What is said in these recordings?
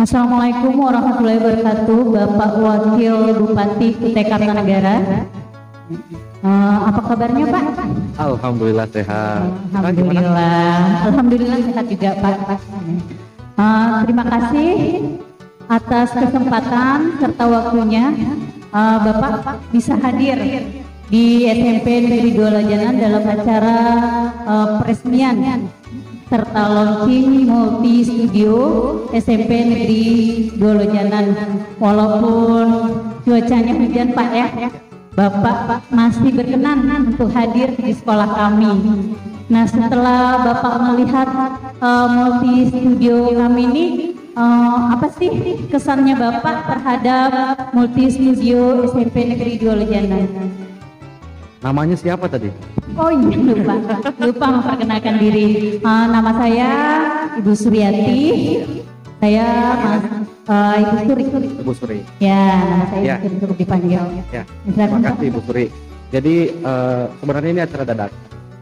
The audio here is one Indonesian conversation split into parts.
Assalamualaikum warahmatullahi wabarakatuh, Bapak Wakil Bupati Kutai Kartanegara. Uh, apa kabarnya Pak? Alhamdulillah sehat. Alhamdulillah, Alhamdulillah sehat juga Pak. Uh, terima kasih atas kesempatan serta waktunya uh, Bapak bisa hadir di SMP Negeri Dua Lajanan dalam acara uh, peresmian serta launching multi studio SMP Negeri Dua Lajanan. Walaupun cuacanya hujan Pak ya, Bapak masih berkenan untuk hadir di sekolah kami. Nah setelah Bapak melihat uh, multi studio kami ini, uh, apa sih kesannya Bapak terhadap multi studio SMP Negeri Dua Lajanan? Namanya siapa tadi? Oh iya lupa, lupa memperkenalkan diri. Uh, nama saya Ibu Suryati. Saya Mas uh, Ibu Suri. Ibu Suri. Ya, nama saya Ya. Ibu Suri cukup dipanggil. Ya. Terima kasih Ibu Suri. Jadi eh, sebenarnya ini acara dadak.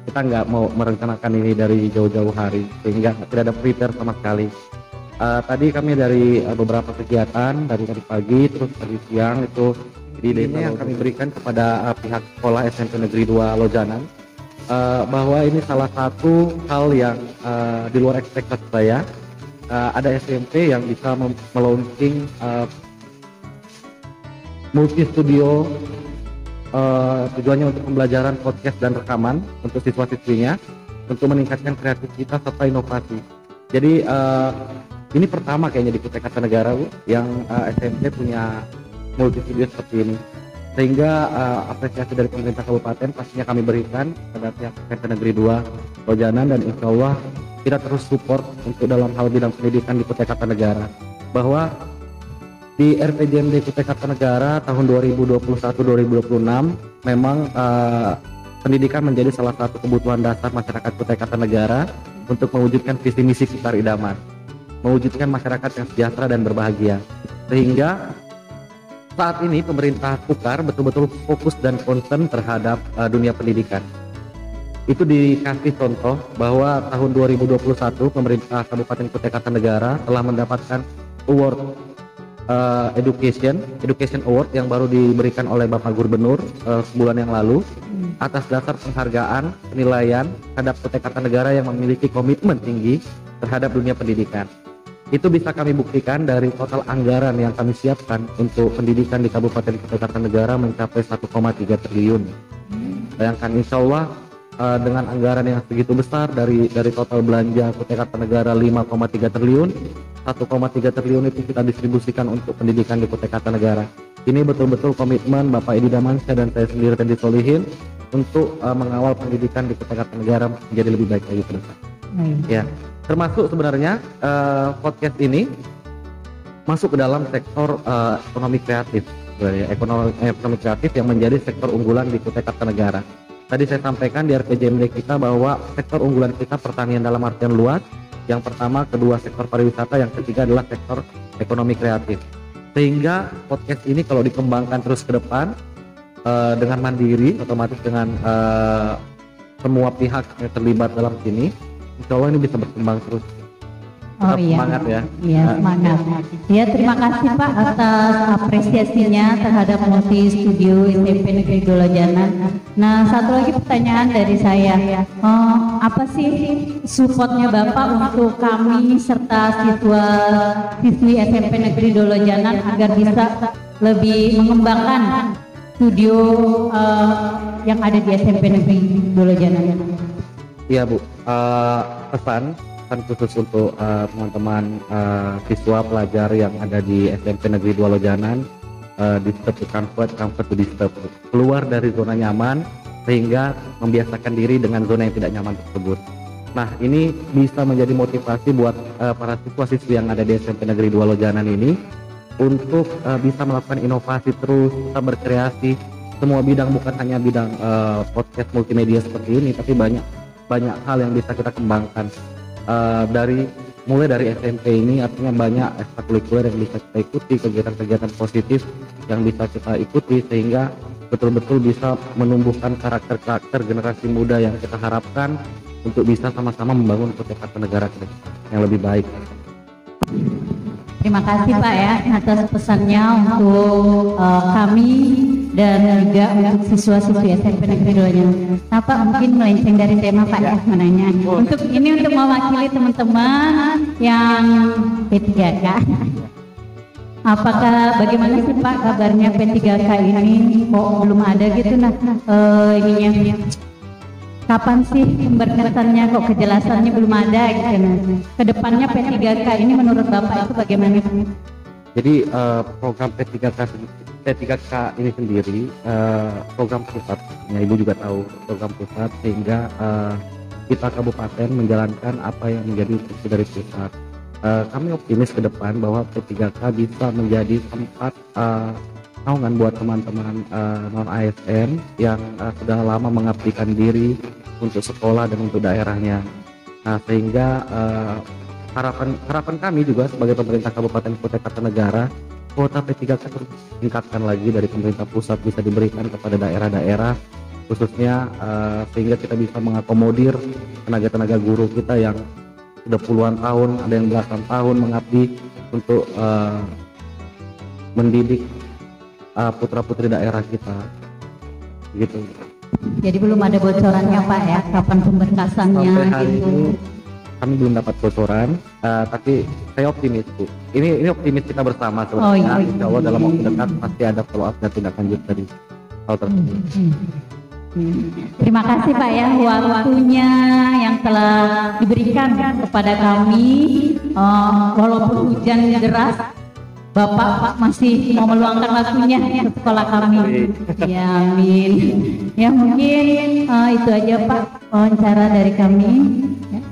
Kita nggak mau merencanakan ini dari jauh-jauh hari sehingga tidak ada prepare sama sekali. Eh, tadi kami dari eh, beberapa kegiatan dari tadi pagi terus tadi siang itu di ini yang kami berikan kepada eh, pihak sekolah SMP Negeri 2 Lojanan eh, bahwa ini salah satu hal yang eh, di luar ekspektasi saya Eh, ada SMP yang bisa melaunching eh, multi studio eh, tujuannya untuk pembelajaran podcast dan rekaman untuk siswa-siswinya untuk meningkatkan kreativitas serta inovasi. Jadi eh, ini pertama kayaknya di Kutai Kartanegara Bu yang eh, SMP punya multi studio seperti ini. Sehingga eh, apresiasi dari pemerintah kabupaten pastinya kami berikan pada pihak SMP Negeri 2 Lojanan dan insya Allah kita terus support untuk dalam hal bidang pendidikan di Kutai Kartanegara bahwa di RPJMD Kutai Kartanegara tahun 2021-2026 memang eh, pendidikan menjadi salah satu kebutuhan dasar masyarakat Kutai Kartanegara untuk mewujudkan visi misi Kitar Idaman, mewujudkan masyarakat yang sejahtera dan berbahagia. Sehingga saat ini pemerintah Kukar betul-betul fokus dan concern terhadap eh, dunia pendidikan. Itu dikasih contoh bahwa tahun 2021 pemerintah Kabupaten Kutai Kartanegara telah mendapatkan award uh, education education award yang baru diberikan oleh Bapak Gubernur uh, sebulan yang lalu atas dasar penghargaan penilaian terhadap Kutai Kartanegara yang memiliki komitmen tinggi terhadap dunia pendidikan. Itu bisa kami buktikan dari total anggaran yang kami siapkan untuk pendidikan di Kabupaten Kutai Kartanegara mencapai 1,3 triliun. Bayangkan insya Allah eh, dengan anggaran yang segitu besar dari dari total belanja Kutai Kartanegara 5,3 triliun 1,3 triliun itu kita distribusikan untuk pendidikan di Kutai Kartanegara. Ini betul-betul komitmen Bapak Edi Damansyah dan saya sendiri Tendi Solihin untuk eh, mengawal pendidikan di Kutai Kartanegara menjadi lebih baik lagi ke depan. Ya, termasuk sebenarnya eh, podcast ini masuk ke dalam sektor eh, ekonomi kreatif, sebenarnya ekonomi, ekonomi kreatif yang menjadi sektor unggulan di Kutai Kartanegara. Tadi saya sampaikan di RPJMD kita bahwa sektor unggulan kita pertanian dalam artian luas, yang pertama, kedua sektor pariwisata, yang ketiga adalah sektor ekonomi kreatif. Sehingga podcast ini kalau dikembangkan terus ke depan eh, dengan mandiri, otomatis dengan eh, semua pihak yang terlibat dalam sini, insya Allah ini bisa berkembang terus. Oh iya. semangat ya. Iya, semangat. Ya, terima kasih Pak atas apresiasinya terhadap multi studio SMP Negeri Dolajanan. Nah, satu lagi pertanyaan dari saya. Eh, apa sih supportnya Bapak untuk kami serta siswa siswi SMP Negeri Dolajanan agar bisa lebih mengembangkan studio eh, yang ada di SMP Negeri Dolajanan? Iya Bu, Eh, pesan pesan khusus untuk eh, teman-teman eh, siswa pelajar yang ada di SMP Negeri 2 Lojanan eh, disturb to comfort, comfort to disturb. Keluar dari zona nyaman sehingga membiasakan diri dengan zona yang tidak nyaman tersebut. Nah ini bisa menjadi motivasi buat eh, para siswa-siswi yang ada di SMP Negeri 2 Lojanan ini untuk eh, bisa melakukan inovasi terus, bisa berkreasi semua bidang bukan hanya bidang eh, podcast multimedia seperti ini, tapi banyak banyak hal yang bisa kita kembangkan Eh, dari mulai dari SMP ini artinya banyak ekstrakurikuler yang bisa kita ikuti kegiatan-kegiatan positif yang bisa kita ikuti sehingga betul-betul bisa menumbuhkan karakter-karakter generasi muda yang kita harapkan untuk bisa sama-sama membangun kota negara yang lebih baik. terima kasih Pak ya atas pesannya untuk uh, kami dan juga untuk siswa-siswi SMP Negeri 2 nya. Nah Pak mungkin melenceng dari tema Pak ya menanya. Untuk ini untuk mewakili teman-teman yang P3K. Apakah bagaimana sih Pak kabarnya P3K ini kok belum ada gitu nah uh, ininya kapan sih pemberkatannya kok kejelasannya belum ada gitu nah. Ke depannya P3K ini menurut Bapak itu bagaimana? Jadi uh, program P3K P3K ini sendiri uh, program pusat, ya Ibu juga tahu program pusat sehingga uh, kita kabupaten menjalankan apa yang menjadi instruksi dari pusat. Uh, kami optimis ke depan bahwa P3K bisa menjadi tempat uh, naungan buat teman-teman uh, non ASN yang uh, sudah lama mengabdikan diri untuk sekolah dan untuk daerahnya. Nah, sehingga uh, harapan harapan kami juga sebagai pemerintah Kabupaten Kota Kartanegara kuota P3K terus tingkatkan lagi dari pemerintah pusat bisa diberikan kepada daerah-daerah khususnya uh, sehingga kita bisa mengakomodir tenaga-tenaga guru kita yang sudah puluhan tahun, ada yang belasan tahun mengabdi untuk uh, mendidik uh, putra-putri daerah kita. Gitu. Jadi belum ada bocorannya Pak ya, kapan pemberkasannya Sampai hari gitu. ini kami belum dapat bocoran, uh, tapi saya optimis Bu. Ini ini optimis kita bersama Oh, sebenarnya. iya. Insya Allah dalam waktu dekat pasti ada follow up dan tindak lanjut dari hal tersebut. Hmm. Terima kasih Pak ya waktunya yang telah diberikan kepada kami Eh, walaupun hujan deras Bapak Pak masih mau meluangkan waktunya ke sekolah kami. Ya amin. Ya mungkin eh, itu aja Pak wawancara dari kami.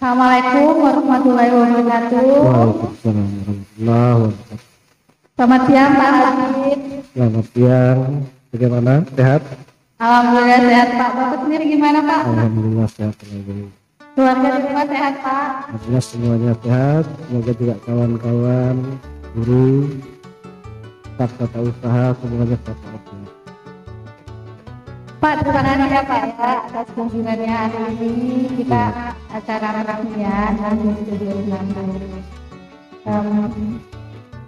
Assalamualaikum warahmatullahi wabarakatuh. Waalaikumsalam warahmatullahi wabarakatuh. Selamat siang Pak Adit. Selamat siang. Bagaimana? Sehat? Alhamdulillah sehat Pak. Bapak sendiri gimana Pak? Alhamdulillah sehat. Alhamdulillah. Keluarga di rumah sehat Pak. Alhamdulillah semuanya sehat. Semoga juga kawan-kawan, guru, staf tata usaha semuanya sehat. Pak, terima kasih ya Pak ya atas kunjungannya hari ini kita acara peresmian di studio. Um,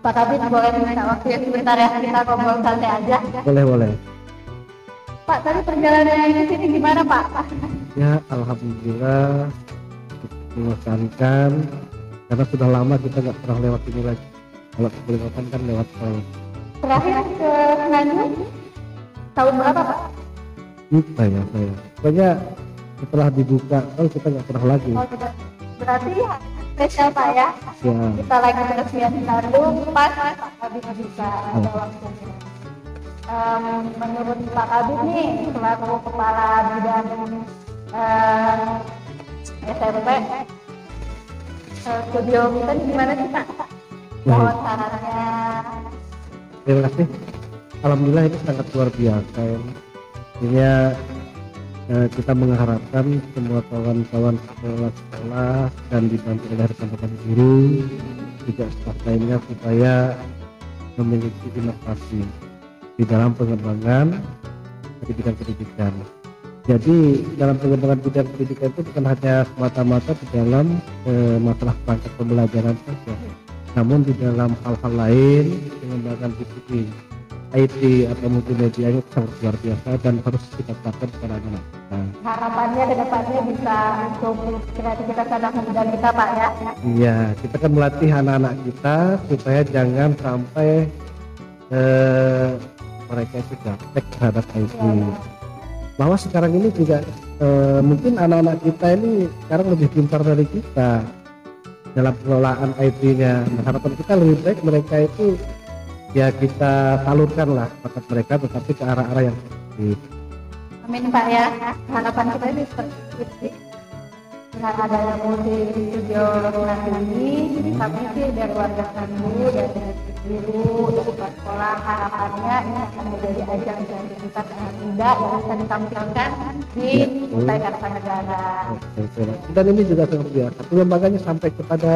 Pak Kabit boleh minta waktu ya sebentar ya kita ngobrol santai aja. Boleh boleh. Pak, tadi perjalanannya ke sini gimana Pak? Ya alhamdulillah mengesankan karena sudah lama kita nggak pernah lewat ini lagi. Kalau kelewatan kan lewat tol. Terakhir ke Nganjuk tahun berapa Pak? Lupa ya saya. Pokoknya setelah dibuka tol kita nggak pernah lagi. Oh, tidak. Berarti ya, spesial Pak ya. Ya. Kita lagi peresmian Bandung, pas Pak Kabit bisa ada waktunya. Em, menurut Pak Kabit nih, selaku kepala bidang SMP, eh, studio kita gimana sih Pak? Sarannya. Terima kasih. Alhamdulillah ini sangat luar biasa. ya. Eh, kita mengharapkan semua kawan-kawan sekolah-sekolah dan dibantu oleh rekan-rekan guru juga staf lainnya supaya memiliki inovasi di dalam pengembangan pendidikan-pendidikan. Jadi dalam pengembangan bidang pendidikan itu bukan hanya semata-mata di dalam eh, masalah perangkat pembelajaran saja, namun di dalam hal-hal lain pengembangan disiplin IT atau multimedia itu sangat luar biasa dan harus kita terapkan kepada anak kita. Harapannya ke depannya bisa untuk kreativitas anak muda kita Pak ya. Iya, kita kan melatih anak-anak kita supaya jangan sampai eh, mereka itu gaptek terhadap IT. Bahwa sekarang ini juga eh, mungkin anak-anak kita ini sekarang lebih pintar dari kita dalam pengelolaan IT-nya. Nah, harapan kita lebih baik mereka itu ya kita salurkan lah bakat mereka tetapi ke arah-arah yang kreatif. Amin Pak ya. Harapan kita ini seperti itu. Dengan adanya multi studio nanti ini, kami sih dari warga Sandu, dari guru, dari sekolah, harapannya ini akan menjadi ajang kreativitas anak muda yang bisa ditampilkan di Kutai Kartanegara. Dan ini juga sangat biasa. Pengembangannya sampai kepada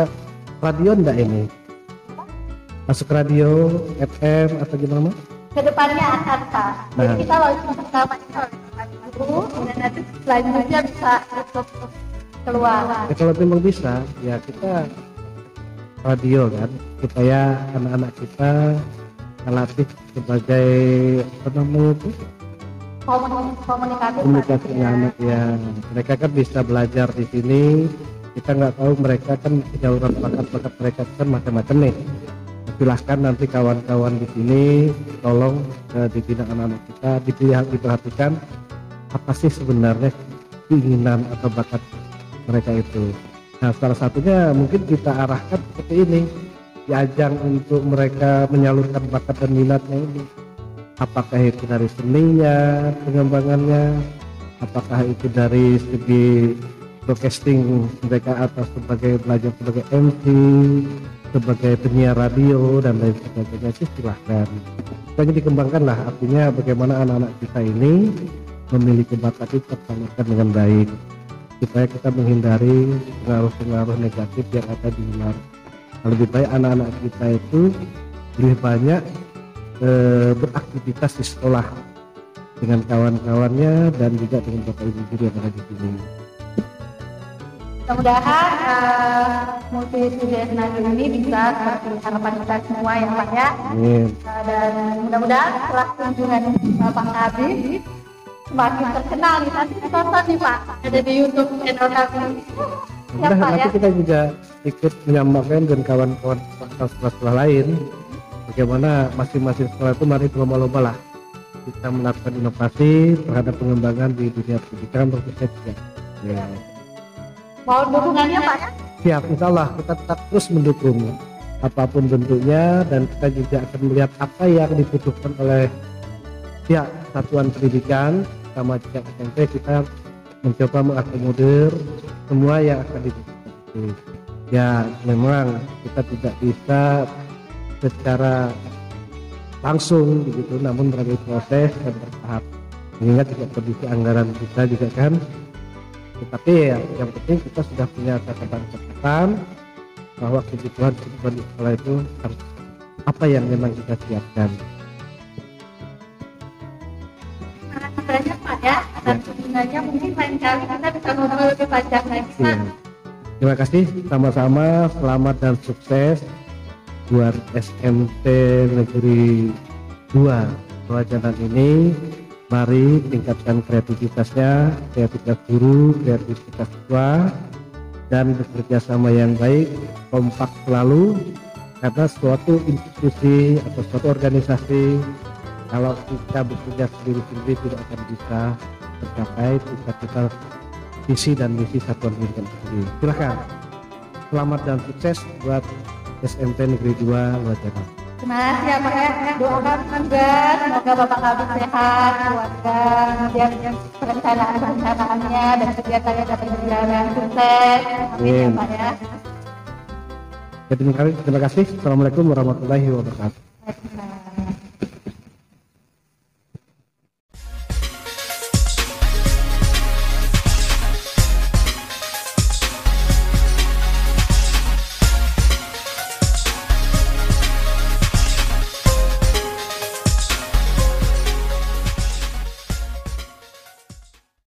radio enggak ini? Masuk radio, FM atau gimana? Mas? Ke depannya akan Pak. Jadi Nah. kita launching pertama itu dulu, kemudian nanti selanjutnya bisa tutup keluar. Ya, kalau memang bisa, ya kita radio kan, supaya anak-anak kita melatih sebagai apa namanya itu Komunikasi, komunikatif. Komunikasi anak ya mereka kan bisa belajar di sini kita nggak tahu mereka kan saluran bakat-bakat mereka kan macam-macam nih silahkan nanti kawan-kawan di sini tolong eh, dibina anak-anak kita dipilih diperhatikan apa sih sebenarnya keinginan atau bakat mereka itu. Nah salah satunya mungkin kita arahkan seperti ini di ajang untuk mereka menyalurkan bakat dan minatnya ini. Apakah itu dari seninya pengembangannya apakah itu dari segi broadcasting mereka atau sebagai belajar sebagai MC sebagai penyiar radio dan lain sebagainya sih silahkan dikembangkan lah artinya bagaimana anak-anak kita ini memiliki bakat itu tersalurkan dengan baik supaya kita menghindari pengaruh-pengaruh negatif yang ada di luar lebih baik anak-anak kita itu lebih banyak eh, beraktivitas di sekolah dengan kawan-kawannya dan juga dengan bapak ibu guru yang ada di sini. Mudah-mudahan uh, multi studio nanti ini bisa seperti harapan kita semua ya Pak ya. Amin. Uh, dan mudah-mudahan setelah kunjungan Bapak Habib semakin terkenal nih nanti ditonton nih Pak ada di YouTube channel kami. Ya Nah, ya. nanti kita juga ikut menyampaikan dengan kawan-kawan sekolah-sekolah lain bagaimana masing-masing sekolah itu mari berlomba-lomba lah kita melakukan inovasi terhadap pengembangan di dunia pendidikan khususnya. Ya. Mohon dukungannya Pak ya. Siap, insya Allah kita tetap terus mendukung apa pun bentuknya dan kita juga akan melihat apa yang dibutuhkan oleh pihak satuan pendidikan sama juga SMP kita mencoba mengakomodir semua yang akan dibutuhkan. Ya memang kita tidak bisa secara langsung begitu namun melalui proses dan bertahap mengingat juga kondisi anggaran kita juga kan tetapi ya, yang penting kita sudah punya catatan-catatan bahwa kebutuhan kebutuhan di sekolah itu harus apa yang memang kita siapkan. Terima kasih banyak Pak ya atas kunjungannya mungkin lain kali kita bisa ngobrol lebih panjang lagi Pak. Iya. Terima kasih sama-sama, selamat dan sukses buat SMP Negeri 2 Rawajanan ini. Mari tingkatkan kreativitasnya, kreativitas guru, kreativitas siswa, dan bekerja sama yang baik, kompak selalu, karena suatu institusi atau suatu organisasi kalau kita bekerja sendiri-sendiri tidak akan bisa tercapai jika kita visi dan misi satuan pendidikan sendiri. Silakan. Selamat dan sukses buat SMP Negeri 2 Wajana. Terima kasih ya Pak ya. Doakan juga semoga Bapak Kabit sehat, keluarga, kemudian perencanaan-perencanaannya dan kegiatannya dapat berjalan sukses. Amin ya. Pak ya. Ya, terima kasih. Terima kasih. Assalamualaikum warahmatullahi wabarakatuh.